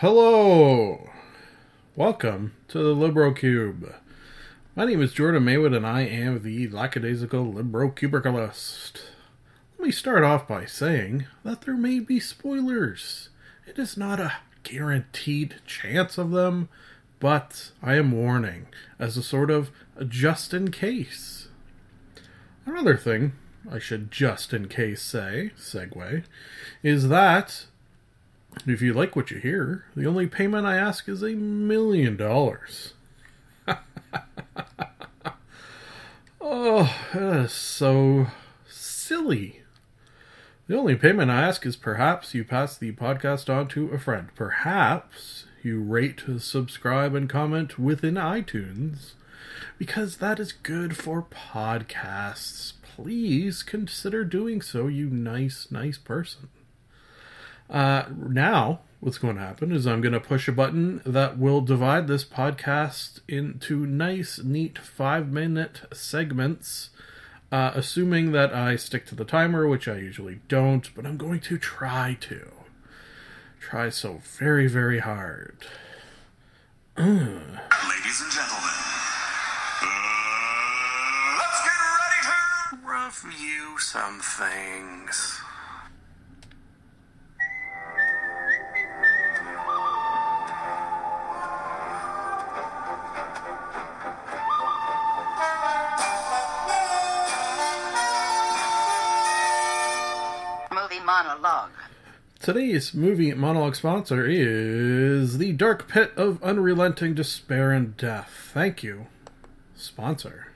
Hello. Welcome to the Libro Cube. My name is Jordan Maywood and I am the lackadaisical Libro Cubicalist. Let me start off by saying that there may be spoilers. It is not a guaranteed chance of them, but I am warning as a sort of just in case. Another thing I should just in case say, segue, is that if you like what you hear, the only payment I ask is a million dollars. Oh, that is so silly. The only payment I ask is perhaps you pass the podcast on to a friend. Perhaps you rate, subscribe, and comment within iTunes because that is good for podcasts. Please consider doing so, you nice, nice person. Uh, now, what's going to happen is I'm going to push a button that will divide this podcast into nice, neat five minute segments. Uh, assuming that I stick to the timer, which I usually don't, but I'm going to try to. Try so very, very hard. Ladies and gentlemen, ready to review some things. Movie monologue. Today's movie monologue sponsor is The Dark Pit of Unrelenting Despair and Death. Thank you, sponsor.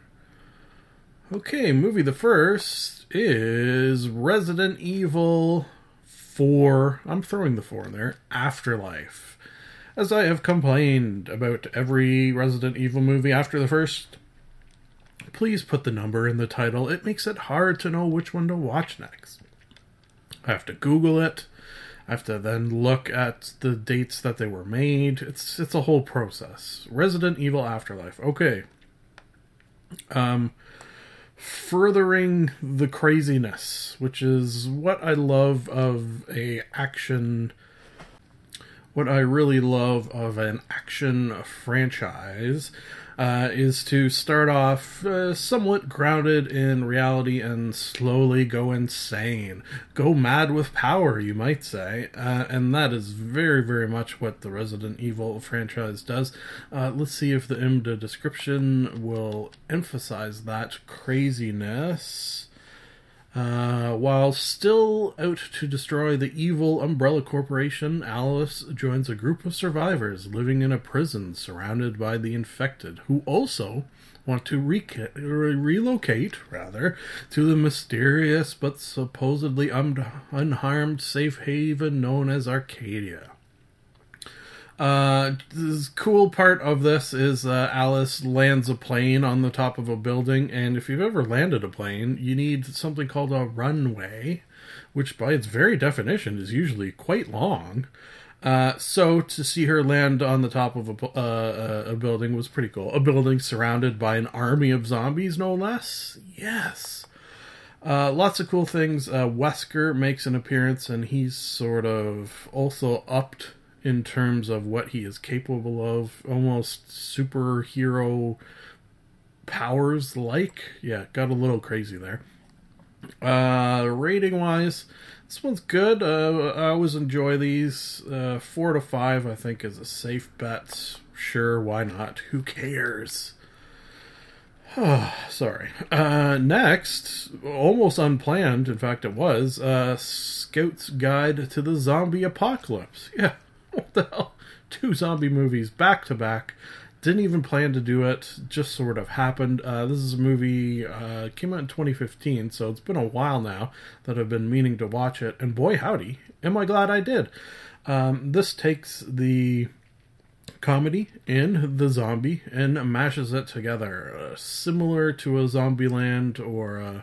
Okay, movie the first is Resident Evil 4. I'm throwing the 4 in there. Afterlife. As I have complained about every Resident Evil movie after the first, please put the number in the title. It makes it hard to know which one to watch next. I have to Google it. I have to then look at the dates that they were made. It's it's a whole process. Resident Evil Afterlife. Okay. Um furthering the craziness, which is what I love of a action what I really love of an action franchise uh, is to start off uh, somewhat grounded in reality and slowly go insane. Go mad with power, you might say. Uh, and that is very, very much what the Resident Evil franchise does. Uh, let's see if the IMDb description will emphasize that craziness. Uh, while still out to destroy the evil Umbrella Corporation, Alice joins a group of survivors living in a prison surrounded by the infected, who also want to reca- re- relocate, rather, to the mysterious but supposedly un- unharmed safe haven known as Arcadia. Uh, the cool part of this is uh, Alice lands a plane on the top of a building, and if you've ever landed a plane, you need something called a runway, which by its very definition is usually quite long. Uh, so to see her land on the top of a, uh, a building was pretty cool. A building surrounded by an army of zombies, no less. Yes. Uh, lots of cool things. Uh, Wesker makes an appearance, and he's sort of also upped in terms of what he is capable of, almost superhero powers like. Yeah, got a little crazy there. Uh, rating wise, this one's good. Uh, I always enjoy these. Uh, four to five, I think, is a safe bet. Sure, why not? Who cares? Sorry. Uh, next, almost unplanned, in fact, it was uh, Scout's Guide to the Zombie Apocalypse. Yeah, what the hell? Two zombie movies back to back. didn't even plan to do it, just sort of happened. Uh, this is a movie, uh, came out in 2015, so it's been a while now that I've been meaning to watch it, and boy, howdy, am I glad I did. Um, this takes the comedy in the zombie and mashes it together, uh, similar to a Zombieland or uh,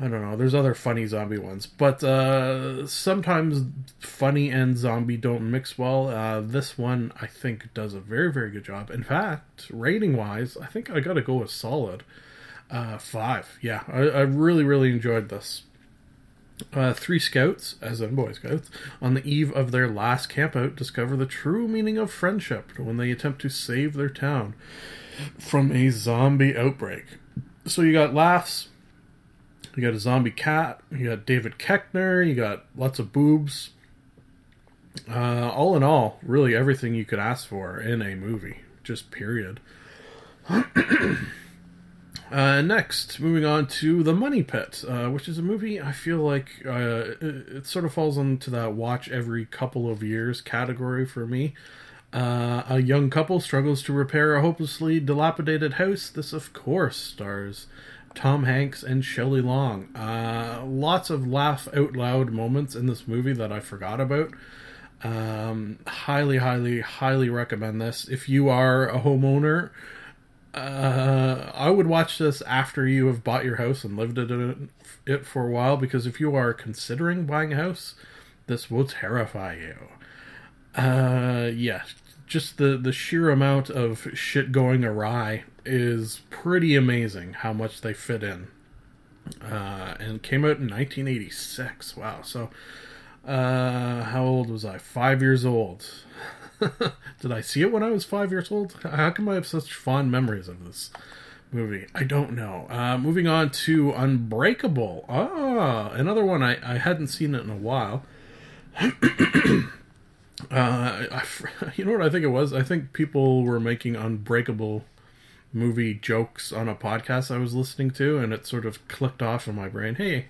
I don't know. There's other funny zombie ones, but uh, sometimes funny and zombie don't mix well. Uh, this one, I think, does a very, very good job. In fact, rating wise, I think I got to go with solid uh, five. Yeah, I, I really, really enjoyed this. Uh, three scouts, as in Boy Scouts, on the eve of their last campout, discover the true meaning of friendship when they attempt to save their town from a zombie outbreak. So you got laughs, you got a zombie cat, you got David Koechner, you got lots of boobs. Uh, all in all, really everything you could ask for in a movie, just period. Uh, next, moving on to The Money Pit, uh, which is a movie I feel like uh, it, it, sort of falls into that watch every couple of years category for me. Uh, a young couple struggles to repair a hopelessly dilapidated house. This, of course, stars Tom Hanks and Shelley Long. Uh, lots of laugh out loud moments in this movie that I forgot about. Um, highly, highly, highly recommend this. If you are a homeowner, uh, I would watch this after you have bought your house and lived in it for a while because if you are considering buying a house, this will terrify you. Uh, yeah, just the the sheer amount of shit going awry is pretty amazing. How much they fit in, uh, and came out in 1986. Wow, so uh, how old was I? Five years old. Did I see it when I was five years old? How come I have such fond memories of this movie? I don't know. Uh, moving on to Unbreakable. Ah, another one I, I hadn't seen it in a while. uh, I, you know what I think it was? I think people were making Unbreakable movie jokes on a podcast I was listening to, and it sort of clicked off in my brain. Hey,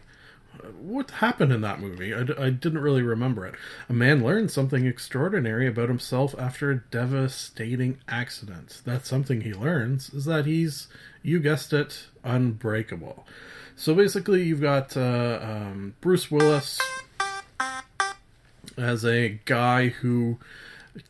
what happened in that movie? I, I didn't really remember it. A man learns something extraordinary about himself after a devastating accident. That's something he learns is that he's, you guessed it, unbreakable. So basically, you've got uh, um, Bruce Willis as a guy who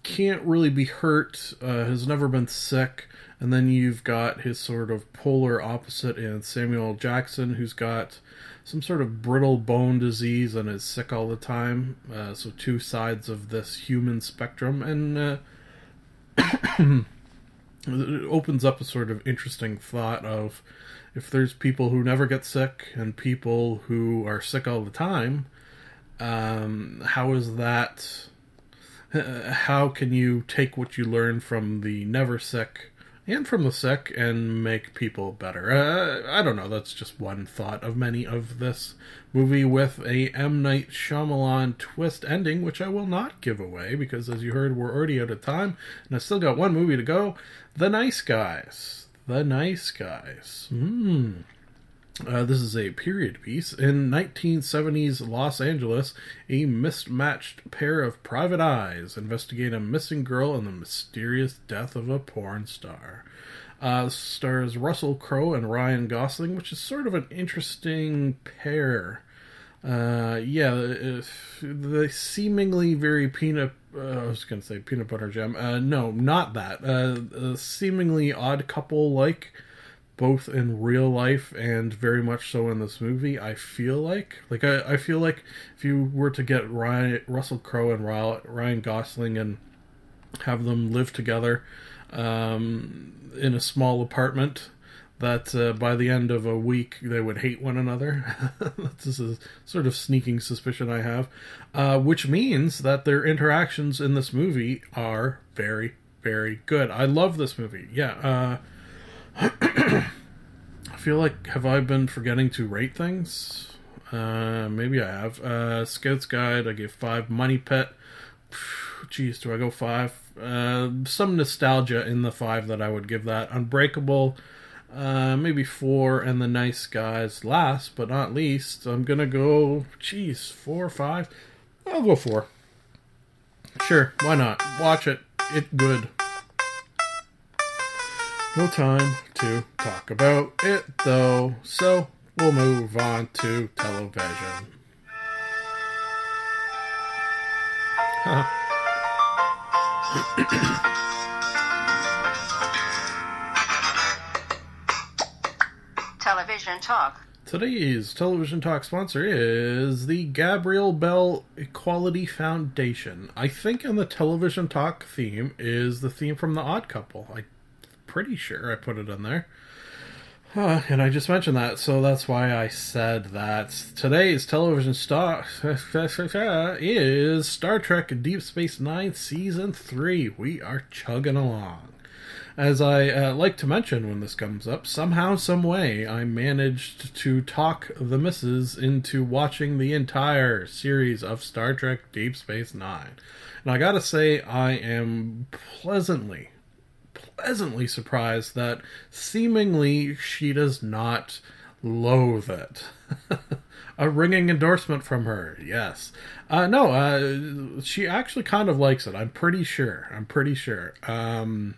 can't really be hurt, uh, has never been sick, and then you've got his sort of polar opposite in Samuel Jackson, who's got some sort of brittle bone disease and is sick all the time. Uh, so two sides of this human spectrum, and uh, it opens up a sort of interesting thought of if there's people who never get sick and people who are sick all the time. Um, how is that? How can you take what you learn from the never sick and from the sick and make people better. Uh, I don't know. That's just one thought of many of this movie with a M Night Shyamalan twist ending, which I will not give away because, as you heard, we're already out of time, and I still got one movie to go. The Nice Guys. The Nice Guys. Hmm. Uh, this is a period piece. In 1970s Los Angeles, a mismatched pair of private eyes investigate a missing girl and the mysterious death of a porn star. Uh, stars Russell Crowe and Ryan Gosling, which is sort of an interesting pair. Uh, yeah, the seemingly very peanut. Uh, I was to say peanut butter jam. Uh, no, not that. Uh, a seemingly odd couple like both in real life and very much so in this movie. I feel like, like I, I feel like if you were to get Ryan Russell Crowe and Ryan Gosling and have them live together um, in a small apartment, that uh, by the end of a week they would hate one another. this is a sort of sneaking suspicion I have, uh, which means that their interactions in this movie are very, very good. I love this movie. Yeah. Uh, I feel like have I been forgetting to rate things? Uh, maybe I have. Uh, Scouts Guide, I gave five. Money Pit. jeez, do I go five? Uh, some nostalgia in the five that I would give that. Unbreakable, uh, maybe four, and the Nice Guys last but not least. I'm gonna go, jeez, four or five. I'll go four. Sure, why not? Watch it. It good. No time to talk about it though, so we'll move on to television. Television talk. Today's television talk sponsor is the Gabriel Bell Equality Foundation. I think in the television talk theme is the theme from The Odd Couple. I'm pretty sure I put it in there. Uh, and I just mentioned that, so that's why I said that today's television star is Star Trek Deep Space Nine Season 3. We are chugging along. As I uh, like to mention when this comes up, somehow, some way, I managed to talk the missus into watching the entire series of Star Trek Deep Space Nine. And I gotta say, I am pleasantly, pleasantly surprised that seemingly she does not loathe it. A ringing endorsement from her, yes. Uh, no, uh, she actually kind of likes it. I'm pretty sure. I'm pretty sure. Um,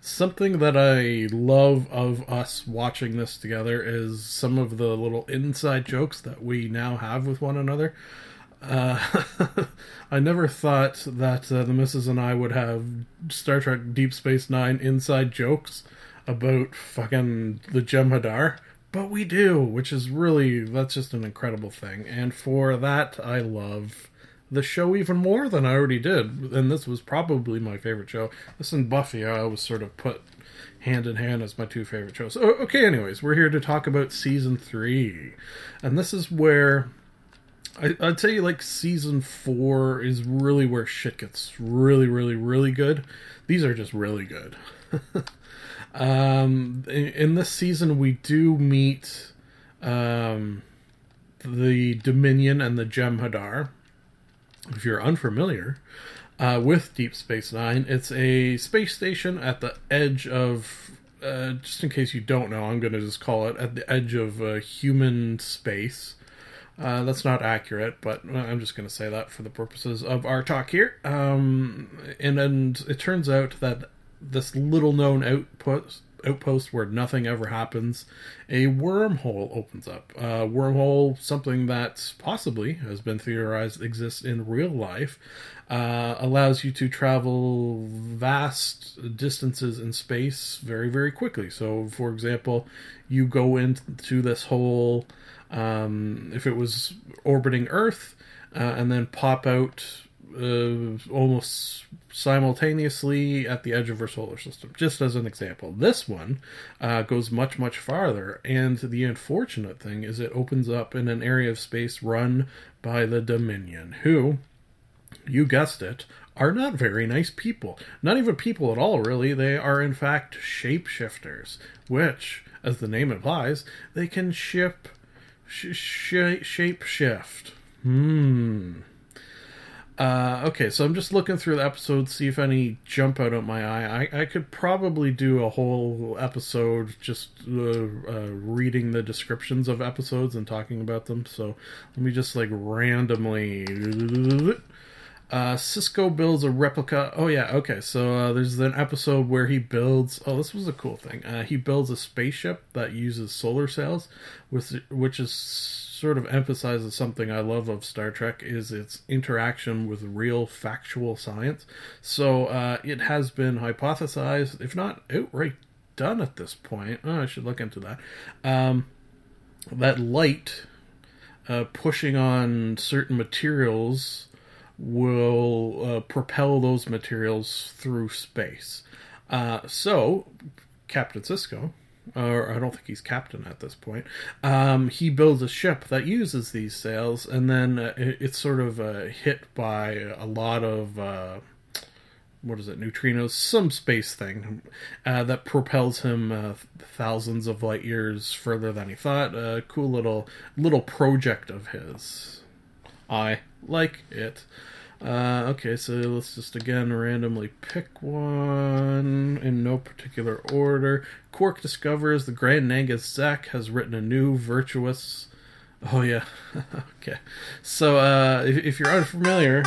something that I love of us watching this together is some of the little inside jokes that we now have with one another. Uh, I never thought that uh, the missus and I would have Star Trek Deep Space Nine inside jokes about fucking the Jem'Hadar, but we do, which is really that's just an incredible thing. And for that, I love the show even more than I already did. And this was probably my favorite show. This and Buffy, I was sort of put hand in hand as my two favorite shows. Okay, anyways, we're here to talk about season three, and this is where. I, I'd say like season four is really where shit gets really, really, really good. These are just really good. um, in, in this season, we do meet um, the Dominion and the Jem'Hadar. If you're unfamiliar uh, with Deep Space Nine, it's a space station at the edge of. Uh, just in case you don't know, I'm going to just call it at the edge of uh, human space. Uh, that's not accurate, but I'm just going to say that for the purposes of our talk here. Um, and and it turns out that this little known outpost outpost where nothing ever happens, a wormhole opens up. A wormhole, something that possibly has been theorized exists in real life, uh, allows you to travel vast distances in space very, very quickly. So, for example, you go into this hole. Um, if it was orbiting Earth, uh, and then pop out uh, almost simultaneously at the edge of our solar system, just as an example. This one uh, goes much, much farther, and the unfortunate thing is it opens up in an area of space run by the Dominion, who, you guessed it, are not very nice people. Not even people at all, really. They are, in fact, shapeshifters, which, as the name implies, they can ship. Sh- sh- shape shift. Hmm. Uh, okay, so I'm just looking through the episodes, see if any jump out at my eye. I, I could probably do a whole episode just uh, uh, reading the descriptions of episodes and talking about them. So let me just like randomly. Uh, Sisko builds a replica. Oh yeah, okay. So uh, there's an episode where he builds. Oh, this was a cool thing. Uh, he builds a spaceship that uses solar sails, with which is sort of emphasizes something I love of Star Trek is its interaction with real factual science. So uh, it has been hypothesized, if not outright done at this point. Oh, I should look into that. Um, that light uh, pushing on certain materials will uh, propel those materials through space. Uh, so, Captain Sisko, or I don't think he's captain at this point, um, he builds a ship that uses these sails, and then uh, it, it's sort of uh, hit by a lot of. Uh, what is it? Neutrinos, some space thing uh, that propels him thousands of light years further than he thought. A cool little little project of his. I like it. Uh, okay, so let's just again randomly pick one in no particular order. Quark discovers the Grand Nagus Zek has written a new virtuous. Oh yeah, okay. So uh, if, if you're unfamiliar,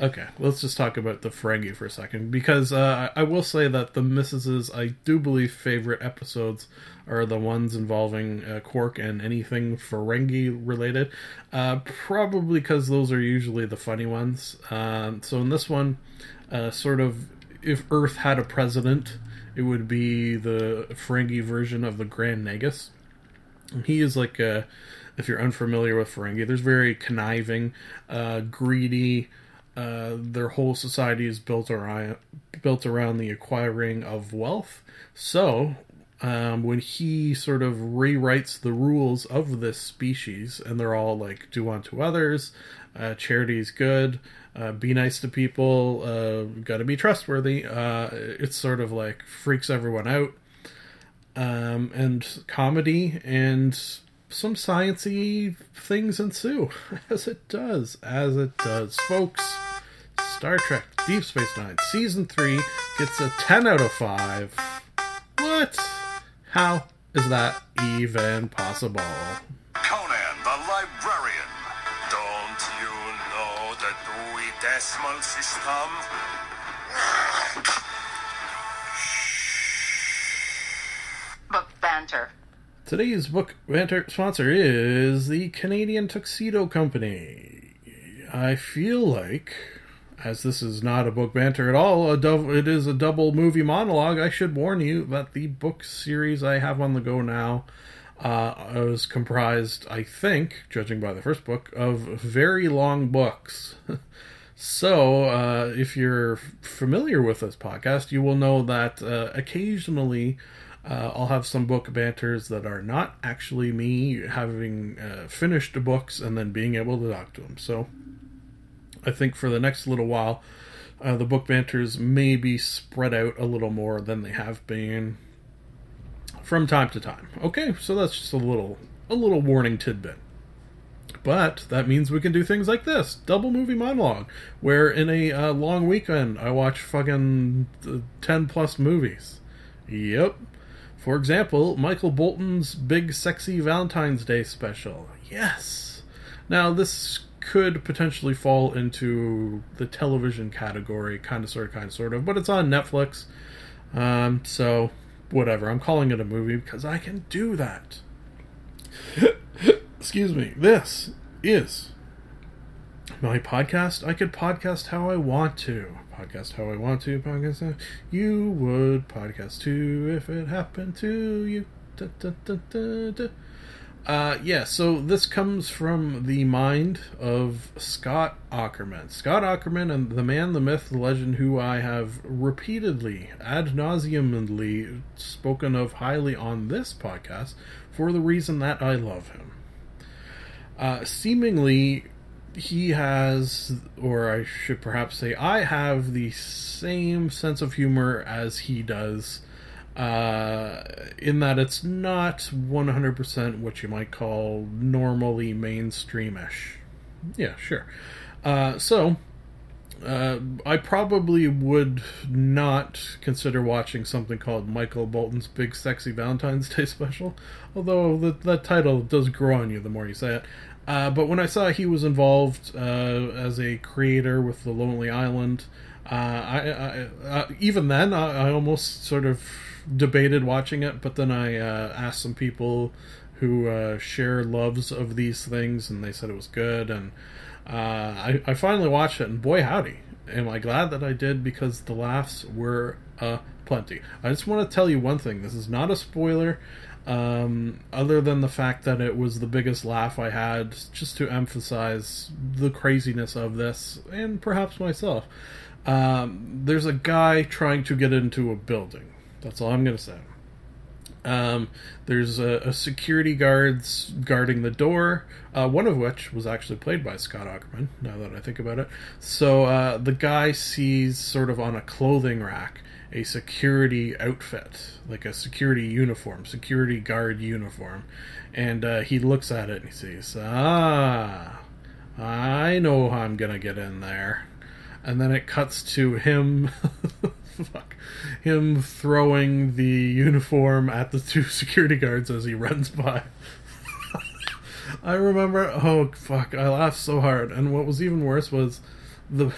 Okay, let's just talk about the Ferengi for a second because uh, I will say that the Mrs.'s I do believe favorite episodes are the ones involving uh, Quark and anything Ferengi related. Uh, probably because those are usually the funny ones. Um, so in this one, uh, sort of, if Earth had a president, it would be the Ferengi version of the Grand Nagus. He is like a, if you're unfamiliar with Ferengi, there's very conniving, uh, greedy. Uh, their whole society is built around built around the acquiring of wealth. So, um, when he sort of rewrites the rules of this species, and they're all like do unto others, uh, charity is good, uh, be nice to people, uh, got to be trustworthy. Uh, it's sort of like freaks everyone out um, and comedy and some sciency things ensue, as it does, as it does, folks. Star Trek Deep Space Nine season three gets a ten out of five. What? How is that even possible? Conan the Librarian. Don't you know the Dewey Decimal System? Book banter. Today's book banter sponsor is the Canadian Tuxedo Company. I feel like, as this is not a book banter at all, a dou- it is a double movie monologue. I should warn you that the book series I have on the go now uh, is comprised, I think, judging by the first book, of very long books. So, uh, if you're familiar with this podcast, you will know that uh, occasionally uh, I'll have some book banters that are not actually me having uh, finished the books and then being able to talk to them. So, I think for the next little while, uh, the book banters may be spread out a little more than they have been from time to time. Okay, so that's just a little a little warning tidbit. But that means we can do things like this double movie monologue, where in a uh, long weekend I watch fucking uh, 10 plus movies. Yep. For example, Michael Bolton's Big Sexy Valentine's Day special. Yes. Now, this could potentially fall into the television category, kind of, sort of, kind of, sort of, but it's on Netflix. Um, so, whatever. I'm calling it a movie because I can do that. Excuse me. This is my podcast. I could podcast how I want to. Podcast how I want to. Podcast how you would podcast too if it happened to you. Da, da, da. Uh, yeah, so this comes from the mind of Scott Aukerman. Scott Aukerman and the man, the myth, the legend, who I have repeatedly, ad nauseumly spoken of highly on this podcast for the reason that I love him. Uh, seemingly, he has, or I should perhaps say, I have the same sense of humor as he does, uh, in that it's not 100% what you might call normally mainstreamish. Yeah, sure. Uh, so, uh, I probably would not consider watching something called Michael Bolton's Big Sexy Valentine's Day Special, although the, that title does grow on you the more you say it. Uh, but when I saw he was involved uh, as a creator with The Lonely Island, uh, I, I uh, even then I, I almost sort of debated watching it, but then I uh, asked some people who uh, share loves of these things, and they said it was good, and I, I finally watched it, and boy howdy, am I glad that I did because the laughs were plenty. I just want to tell you one thing: this is not a spoiler um, other than the fact that it was the biggest laugh I had, just to emphasize the craziness of this, and perhaps myself. Um, there's a guy trying to get into a building. That's all I'm going to say. Um, there's a, a, security guards guarding the door, uh, one of which was actually played by Scott Aukerman, now that I think about it. So uh, the guy sees sort of on a clothing rack a security outfit, like a security uniform, security guard uniform. And uh, he looks at it and he says, Ah, I know how I'm to get in there. And then it cuts to him. fuck, him throwing the uniform at the two security guards as he runs by. I remember, oh fuck, I laughed so hard. And what was even worse was the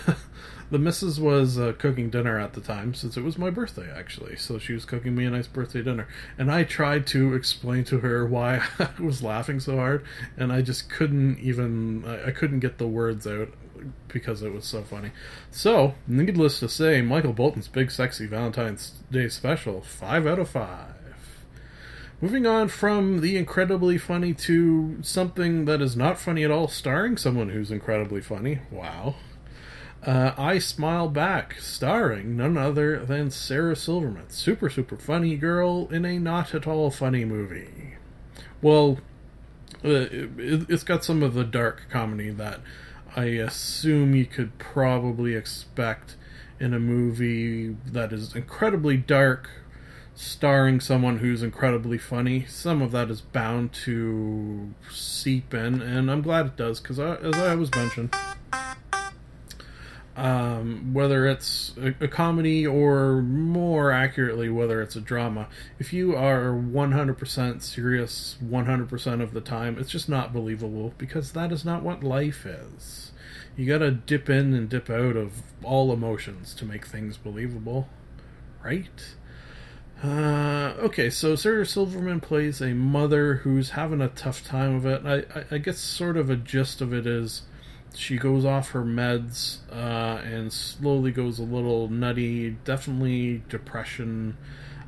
the missus was uh, cooking dinner at the time since it was my birthday actually. So she was cooking me a nice birthday dinner, and I tried to explain to her why I was laughing so hard, and I just couldn't even I, I couldn't get the words out because it was so funny. So, needless to say, Michael Bolton's Big Sexy Valentine's Day Special, 5 out of 5. Moving on from the incredibly funny to something that is not funny at all, starring someone who's incredibly funny. Wow. Uh, I Smile Back, starring none other than Sarah Silverman. Super, super funny girl in a not at all funny movie. Well, uh, it, it's got some of the dark comedy that I assume you could probably expect in a movie that is incredibly dark, starring someone who's incredibly funny. Some of that is bound to seep in, and I'm glad it does because, as I was mentioned, um, whether it's a, a, comedy or more accurately, whether it's a drama, if you are 100% serious 100% of the time, it's just not believable because that is not what life is. You gotta dip in and dip out of all emotions to make things believable, right? Uh, okay, so Sarah Silverman plays a mother who's having a tough time of it. I, I, I guess sort of a gist of it is she goes off her meds uh, and slowly goes a little nutty. Definitely depression,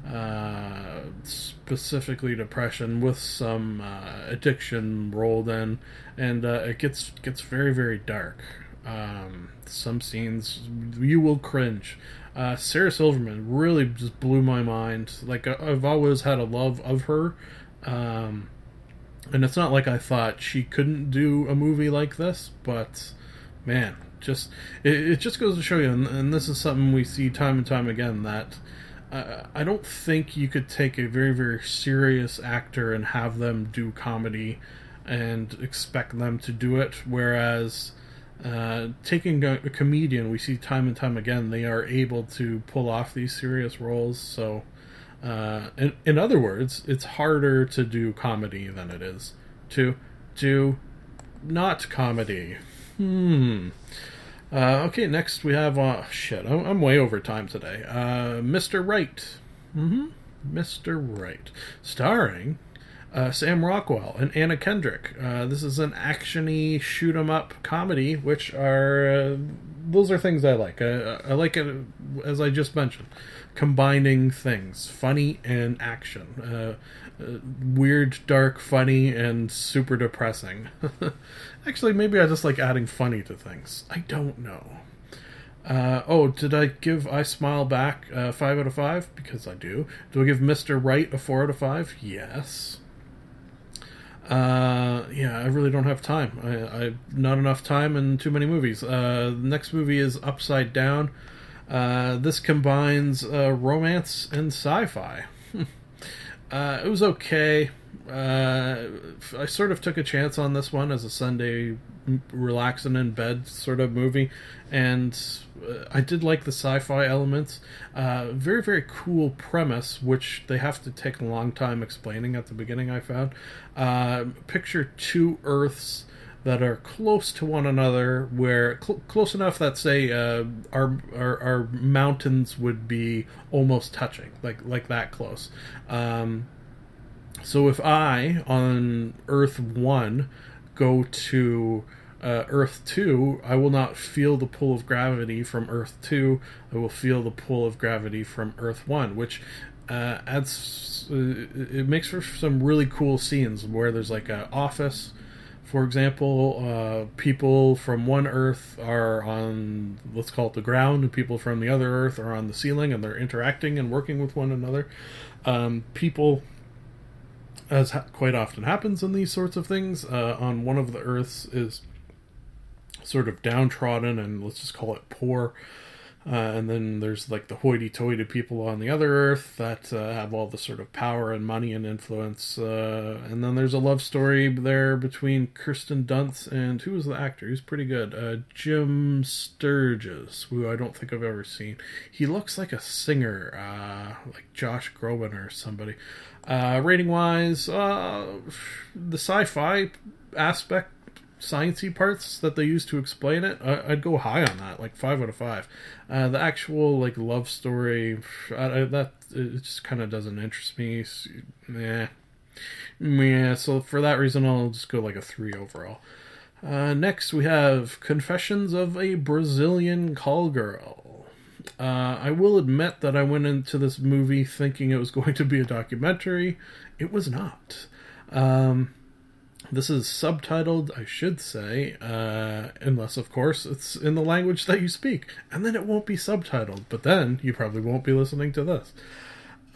uh, specifically depression with some uh, addiction rolled in, and uh, it gets gets very very dark. Um, some scenes you will cringe. Uh, Sarah Silverman really just blew my mind. Like I've always had a love of her. Um, and it's not like I thought she couldn't do a movie like this, but man, just it, it just goes to show you, and, and, this is something we see time and time again that uh, I don't think you could take a very very serious actor and have them do comedy and expect them to do it, whereas. Uh, taking a, a comedian, we see time and time again, they are able to pull off these serious roles. So, uh, in, in other words, it's harder to do comedy than it is to do not comedy. Hmm. Uh, okay, next we have. Uh, shit, I'm, I'm way over time today. Uh, Mr. Right. Mm-hmm. Mr. Right. Starring uh, Sam Rockwell and Anna Kendrick. Uh, this is an actiony shoot 'em up comedy, which are uh, those are things I like. I, I like it as I just mentioned combining things funny and action. Uh, uh, weird, dark, funny, and super depressing. Actually, maybe I just like adding funny to things. I don't know. Uh, oh, did I give I Smile Back uh, 5 out of 5? Because I do. Do I give Mr. Right a 4 out of 5? Yes. Uh, yeah, I really don't have time. I, I not enough time and too many movies. Uh, the next movie is Upside Down. Uh, this combines uh, romance and sci-fi. uh, it was okay. Uh, I sort of took a chance on this one as a Sunday relaxing in bed sort of movie, and I did like the sci-fi elements. Uh, very very cool premise, which they have to take a long time explaining at the beginning. I found. picture two Earths that are close to one another, where cl- close enough that say uh, our, our, our mountains would be almost touching, like like that close. Um, so if I on Earth one go to uh, Earth 2, I will not feel the pull of gravity from Earth 2. I will feel the pull of gravity from Earth 1, which uh, adds. Uh, it makes for some really cool scenes where there's like an office for example, uh, people from one Earth are on, let's call it the ground, and people from the other Earth are on the ceiling, and they're interacting and working with one another. Um, people, as ha- quite often happens in these sorts of things, uh, on one of the Earths is sort of downtrodden and let's just call it poor. Uh, and then there's like the hoity-toity people on the other Earth that uh, have all the sort of power and money and influence. Uh, and then there's a love story there between Kirsten Dunst and who was the actor? He's pretty good. Uh, Jim Sturgess, who I don't think I've ever seen. He looks like a singer, uh, like Josh Groban or somebody. Uh, rating-wise, the sci-fi aspect sciencey parts that they use to explain it, I, I'd go high on that, like five out of five. Uh, the actual like love story, I, I, that it just kind of doesn't interest me. S- Meh. Yeah, so for that reason, I'll just go like a three overall. Uh, next, we have Confessions of a Brazilian Call Girl. Uh, I will admit that I went into this movie thinking it was going to be a documentary. It was not. Um, this is subtitled, I should say, uh, unless, of course, it's in the language that you speak. And then it won't be subtitled, but then you probably won't be listening to this.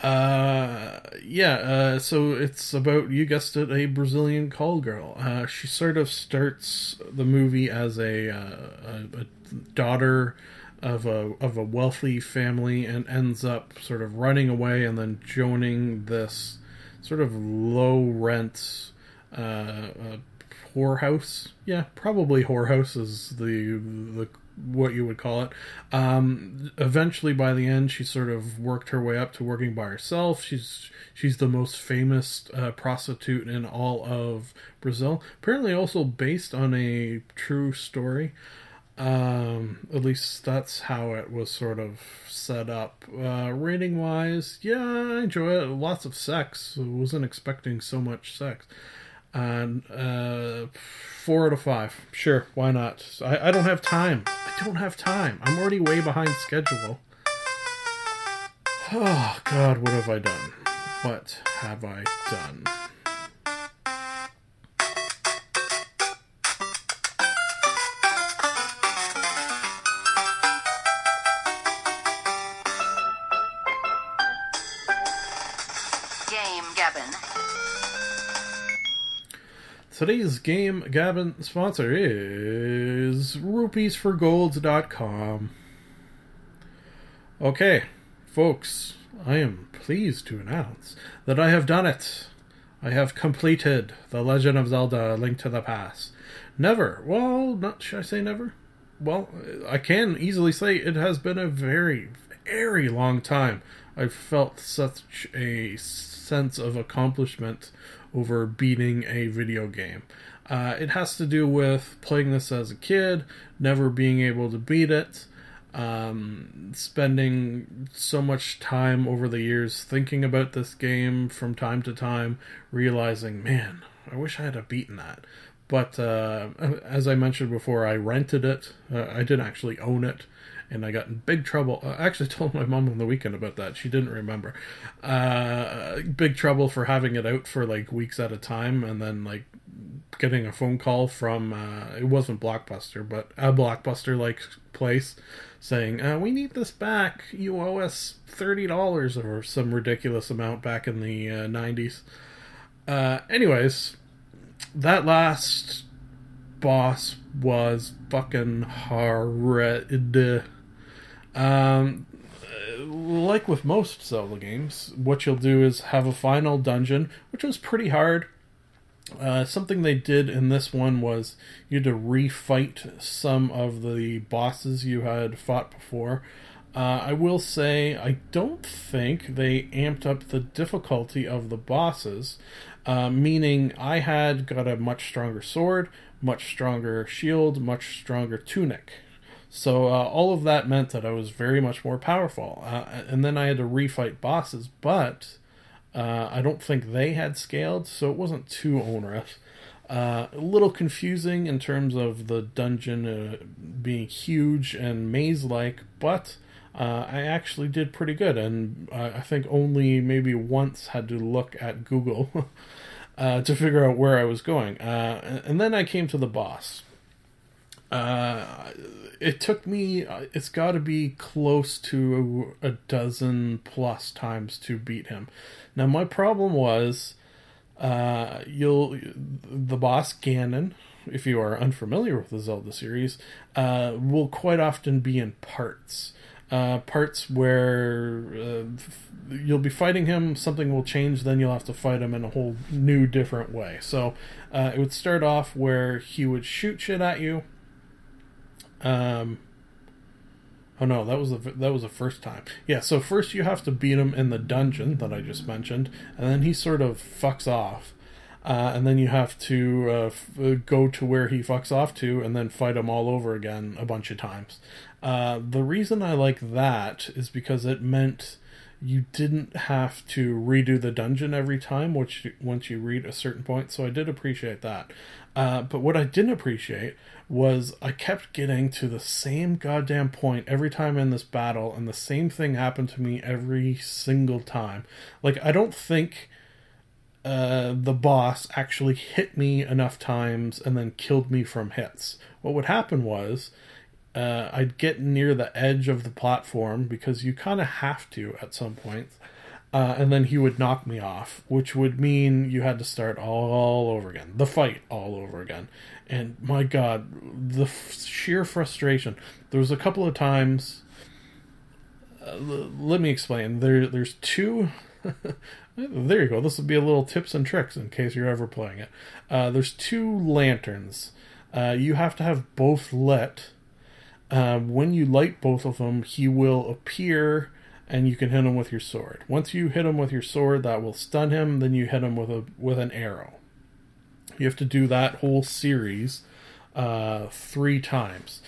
Uh, yeah, uh, so it's about, you guessed it, a Brazilian call girl. Uh, she sort of starts the movie as a, uh, a, a daughter of a, of a wealthy family and ends up sort of running away and then joining this sort of low rent, uh, uh, whorehouse. Yeah, probably whorehouse is the, the what you would call it. Um, eventually, by the end, she sort of worked her way up to working by herself. She's she's the most famous uh, prostitute in all of Brazil. Apparently, also based on a true story. Um, at least that's how it was sort of set up. Uh, rating wise, yeah, I enjoy it. Lots of sex. I wasn't expecting so much sex and uh, four out of five. Sure, why not? I, I don't have time. I don't have time. I'm already way behind schedule. Oh God, what have I done? What have I done? Today's game Gabbin' sponsor is rupeesforgolds.com. Okay, folks, I am pleased to announce that I have done it. I have completed The Legend of Zelda: A Link to the Past. Never, well, not should I say never? Well, I can easily say it has been a very, very long time. I've felt such a sense of accomplishment over beating a video game. Uh, it has to do with playing this as a kid, never being able to beat it, um, spending so much time over the years thinking about this game from time to time, realizing, man, I wish I had beaten that. But uh, as I mentioned before, I rented it. Uh, I didn't actually own it and I got in big trouble. I actually told my mom on the weekend about that. She didn't remember. Uh, big trouble for having it out for like weeks at a time, and then like getting a phone call from uh, it wasn't Blockbuster, but a Blockbuster like place saying, uh, "We need this back. You owe us thirty dollars or some ridiculous amount back in the uh, nineties." Uh, anyways, that last boss was fucking horrid. Um, like with most Zelda games, what you'll do is have a final dungeon, which was pretty hard. Uh, something they did in this one was you had to refight some of the bosses you had fought before. Uh, I will say, I don't think they amped up the difficulty of the bosses, uh, meaning I had got a much stronger sword, much stronger shield, much stronger tunic. So uh, all of that meant that I was very much more powerful. Uh, and then I had to refight bosses, but uh, I don't think they had scaled, so it wasn't too onerous. Uh, a little confusing in terms of the dungeon uh, being huge and maze-like, but uh, I actually did pretty good, and I think only maybe once had to look at Google to figure out where I was going. and then I came to the boss. Uh, it took me. It's got to be close to a dozen plus times to beat him. Now my problem was, uh, you'll the boss Ganon, if you are unfamiliar with the Zelda series, uh, will quite often be in parts. Uh, parts where uh, you'll be fighting him, something will change, then you'll have to fight him in a whole new, different way. So uh, it would start off where he would shoot shit at you, um, oh no, that was the that was the first time. Yeah, so first you have to beat him in the dungeon that I just mentioned, and then he sort of fucks off. uh, and then you have to uh, f- uh, go to where he fucks off to, and then fight him all over again a bunch of times. Uh, the reason I like that is because it meant you didn't have to redo the dungeon every time which once you read a certain point so i did appreciate that. Uh, but what i didn't appreciate was i kept getting to the same goddamn point every time in this battle and the same thing happened to me every single time. Like i don't think uh, the boss actually hit me enough times and then killed me from hits. What would happen was uh, I'd get near the edge of the platform because you kind of have to at some point. Uh, and then he would knock me off, which would mean you had to start all over again, the fight all over again. And my God, the f- sheer frustration. There was a couple of times. Uh, l- let me explain. There, there's two. there you go. This would be a little tips and tricks in case you're ever playing it. Uh, there's two lanterns. Uh, you have to have both lit uh, when you light both of them, he will appear and you can hit him with your sword. Once you hit him with your sword, that will stun him. Then you hit him with a with an arrow. You have to do that whole series uh, three times.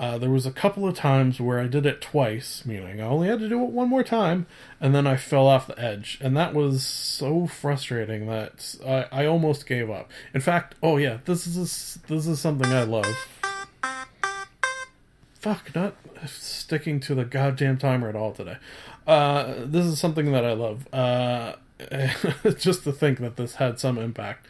Uh, there was a couple of times where I did it twice, meaning I only had to do it one more time, and then I fell off the edge, and that was so frustrating that I, I almost gave up. In fact, oh yeah, this is this is something I love fuck, not sticking to the goddamn timer at all today. Uh, this is something that I love. Uh, just to think that this had some impact.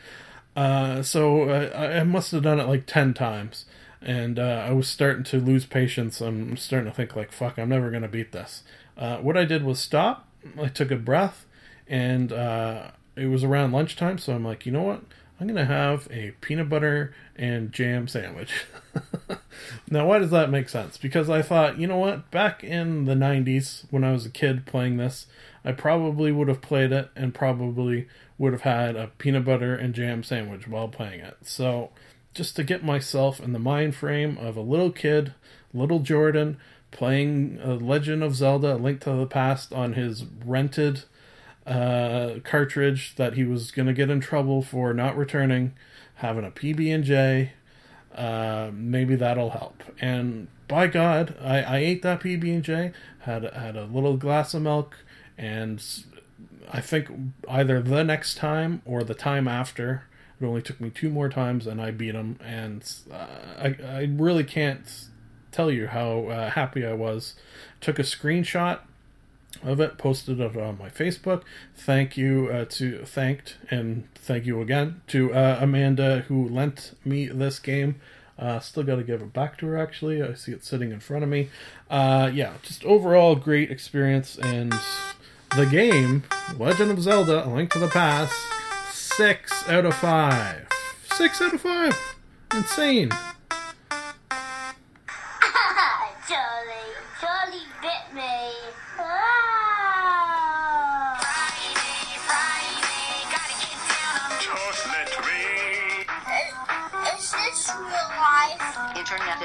Uh, so uh, I must have done it like 10 times. And uh, I was starting to lose patience. I'm starting to think, like, fuck, I'm never going to beat this. Uh, what I did was stop. I took a breath. And it was around lunchtime. So I'm like, you know what? I'm going to have a peanut butter and jam sandwich. now, why does that make sense? Because I thought, you know what? Back in the 90s, when I was a kid playing this, I probably would have played it and probably would have had a peanut butter and jam sandwich while playing it. So, just to get myself in the mind frame of a little kid, little Jordan, playing a Legend of Zelda: A Link to the Past on his rented uh, cartridge that he was going to get in trouble for not returning, having a PB and J. Uh, maybe that'll help. And by God, I, I ate that PB and J, had had a little glass of milk, and I think either the next time or the time after. It only took me two more times, and I beat him. And uh, I I really can't tell you how uh, happy I was. Took a screenshot of it, posted it on my Facebook. Thank you uh, to thanked and thank you again to uh, Amanda who lent me this game. Uh, still got to give it back to her. Actually, I see it sitting in front of me. Uh, yeah, just overall great experience and the game, Legend of Zelda: A Link to the Past, six out of five. Six out of five. Insane.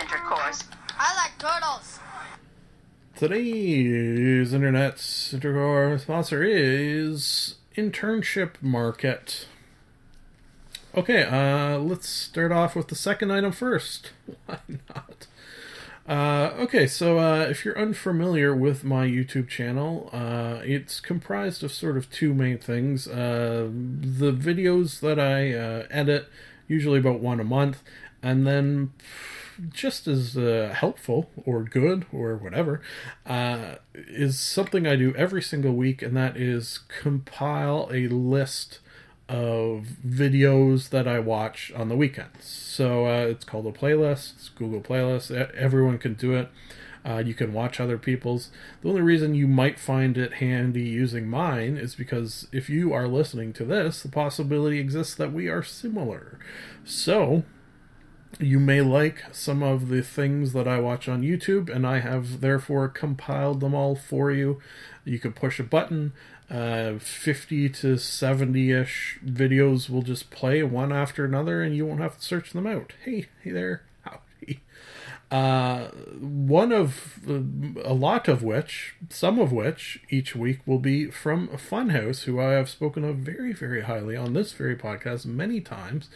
Intercourse. I like turtles. Today's internet intercore sponsor is Internship Market. Okay, uh, let's start off with the second item first. Why not? Uh, okay, so uh, if you're unfamiliar with my YouTube channel, uh, it's comprised of sort of two main things. Uh, the videos that I uh, edit, usually about one a month, and then just as uh, helpful or good or whatever, uh, is something I do every single week, and that is compile a list of videos that I watch on the weekends. So uh, it's called a playlist. It's Google Playlist. Everyone can do it. Uh, you can watch other people's. The only reason you might find it handy using mine is because if you are listening to this, the possibility exists that we are similar. So you may like some of the things that I watch on YouTube, and I have therefore compiled them all for you. You could push a button. Uh, 50 to 70 ish videos will just play one after another, and you won't have to search them out. Hey, hey there. Uh, one of uh, a lot of which, some of which, each week will be from Funhaus, who I have spoken of very, very highly on this very podcast many times.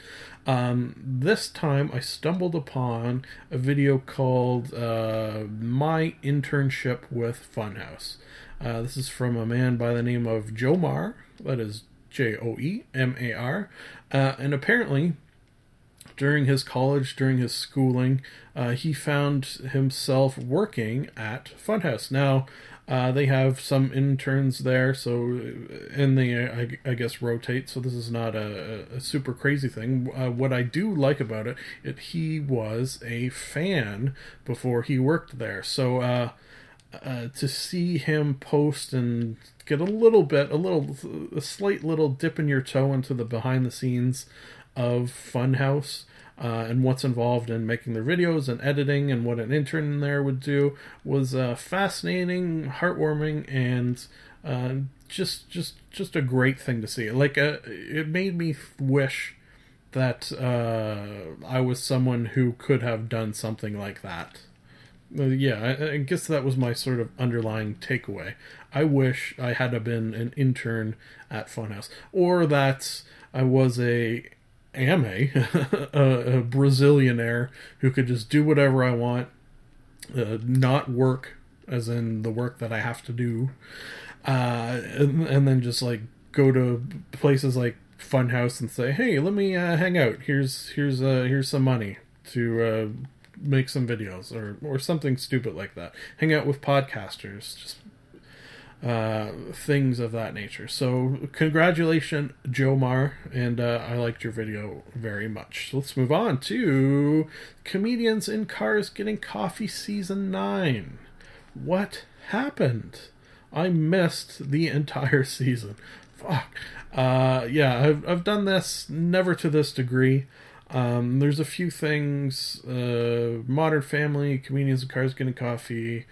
Um, this time, I stumbled upon a video called uh, "My Internship with Funhaus." Uh, this is from a man by the name of Joemar. That is J O E M A R, uh, and apparently during his college, during his schooling, uh, he found himself working at Funhaus. Now, uh, they have some interns there, so and they, I, I guess, rotate. So this is not a, a super crazy thing. Uh, what I do like about it, it he was a fan before he worked there. So uh, uh, to see him post and get a little bit, a little, a slight little dip in your toe into the behind the scenes of Funhaus uh, and what's involved in making the videos and editing and what an intern there would do was uh, fascinating, heartwarming, and uh, just just just a great thing to see. Like uh, it made me wish that uh, I was someone who could have done something like that. Uh, yeah, I, I guess that was my sort of underlying takeaway. I wish I had been an intern at Funhaus, or that I was a am a, a, a Brazilianaire who could just do whatever I want, uh, not work as in the work that I have to do, uh, and, and then just like go to places like Funhaus and say, "Hey, let me uh, hang out. Here's here's uh, here's some money to uh, make some videos or or something stupid like that. Hang out with podcasters. Just uh, things of that nature. So, congratulations, Joemar, and uh, I liked your video very much. So let's move on to Comedians in Cars Getting Coffee Season 9. What happened? I missed the entire season. Fuck. Uh, yeah, I've, I've done this, never to this degree. Um, there's a few things uh, Modern Family, Comedians in Cars Getting Coffee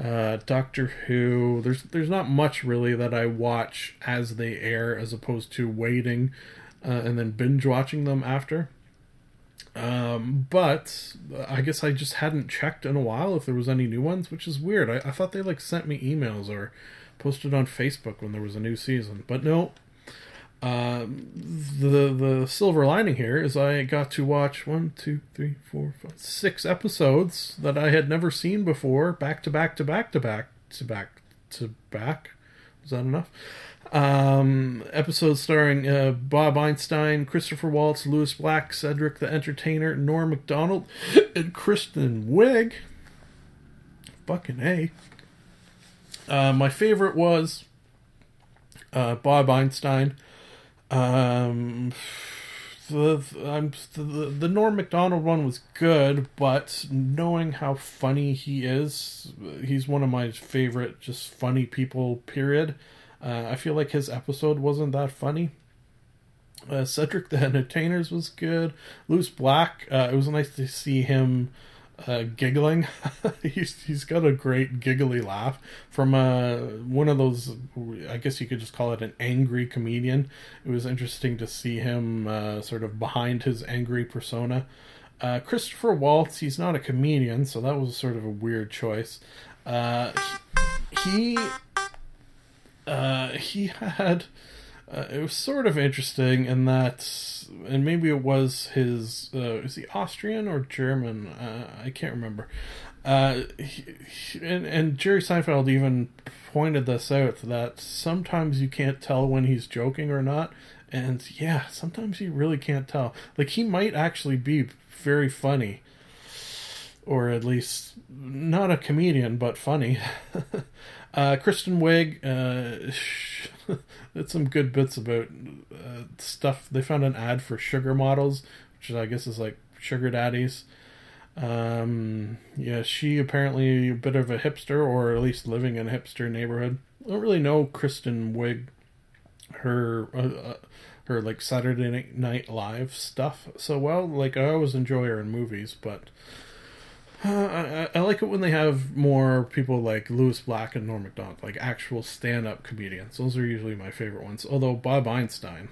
uh, Doctor Who. There's there's not much really that I watch as they air, as opposed to waiting uh, and then binge watching them after. Um, but I guess I just hadn't checked in a while if there was any new ones, which is weird. I, I thought they like sent me emails or posted on Facebook when there was a new season, but no, um, the the silver lining here is I got to watch one, two, three, four, five, six episodes that I had never seen before, back to back to back to back to back to back. Is that enough? Um, episodes starring uh, Bob Einstein, Christopher Waltz, Lewis Black, Cedric the Entertainer, Norm Macdonald, and Kristen Wiig. Fucking a. Uh, my favorite was uh, Bob Einstein. Um, the I'm the, the Norm Macdonald one was good, but knowing how funny he is, he's one of my favorite, just funny people. Period. Uh, I feel like his episode wasn't that funny. Uh, Cedric the Entertainers was good. Lewis Black, uh, it was nice to see him uh, giggling. he's he's got a great giggly laugh from uh, one of those. I guess you could just call it an angry comedian. It was interesting to see him uh, sort of behind his angry persona. Uh, Christopher Waltz, he's not a comedian, so that was sort of a weird choice. Uh, he uh, he had uh, it was sort of interesting in that, and maybe it was his. Uh, is he Austrian or German? Uh, I can't remember. Uh, he, and, and Jerry Seinfeld even pointed this out that sometimes you can't tell when he's joking or not. And yeah, sometimes you really can't tell. Like he might actually be very funny, or at least not a comedian, but funny. uh, Kristen Wiig. Uh, It's some good bits about uh, stuff. They found an ad for sugar models, which I guess is like sugar daddies. Um, yeah, she apparently a bit of a hipster, or at least living in a hipster neighborhood. I don't really know Kristen Wiig, her uh, uh, her like Saturday Night Live stuff so well. Like I always enjoy her in movies, but I, I, like it when they have more people like Lewis Black and Norm Macdonald, like actual stand-up comedians. Those are usually my favorite ones. Although Bob Einstein,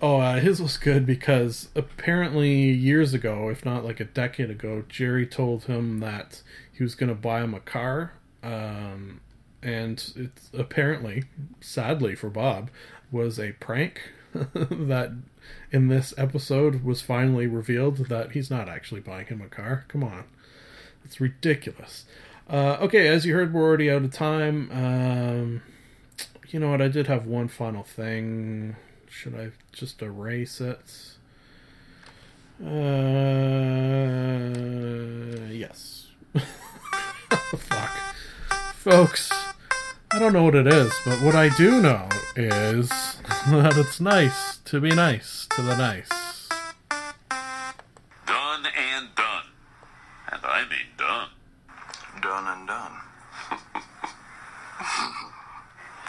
Oh, uh, his was good because apparently years ago, if not like a decade ago, Jerry told him that he was going to buy him a car. Um, and it's apparently, sadly for Bob, was a prank that in this episode was finally revealed that he's not actually buying him a car. Come on. It's ridiculous. Uh, okay, as you heard, we're already out of time. Um, you know what? I did have one final thing. Should I just erase it? Uh, yes. Fuck. Folks, I don't know what it is, but what I do know is that it's nice to be nice to the nice. Done and done. And I mean done. Done and done.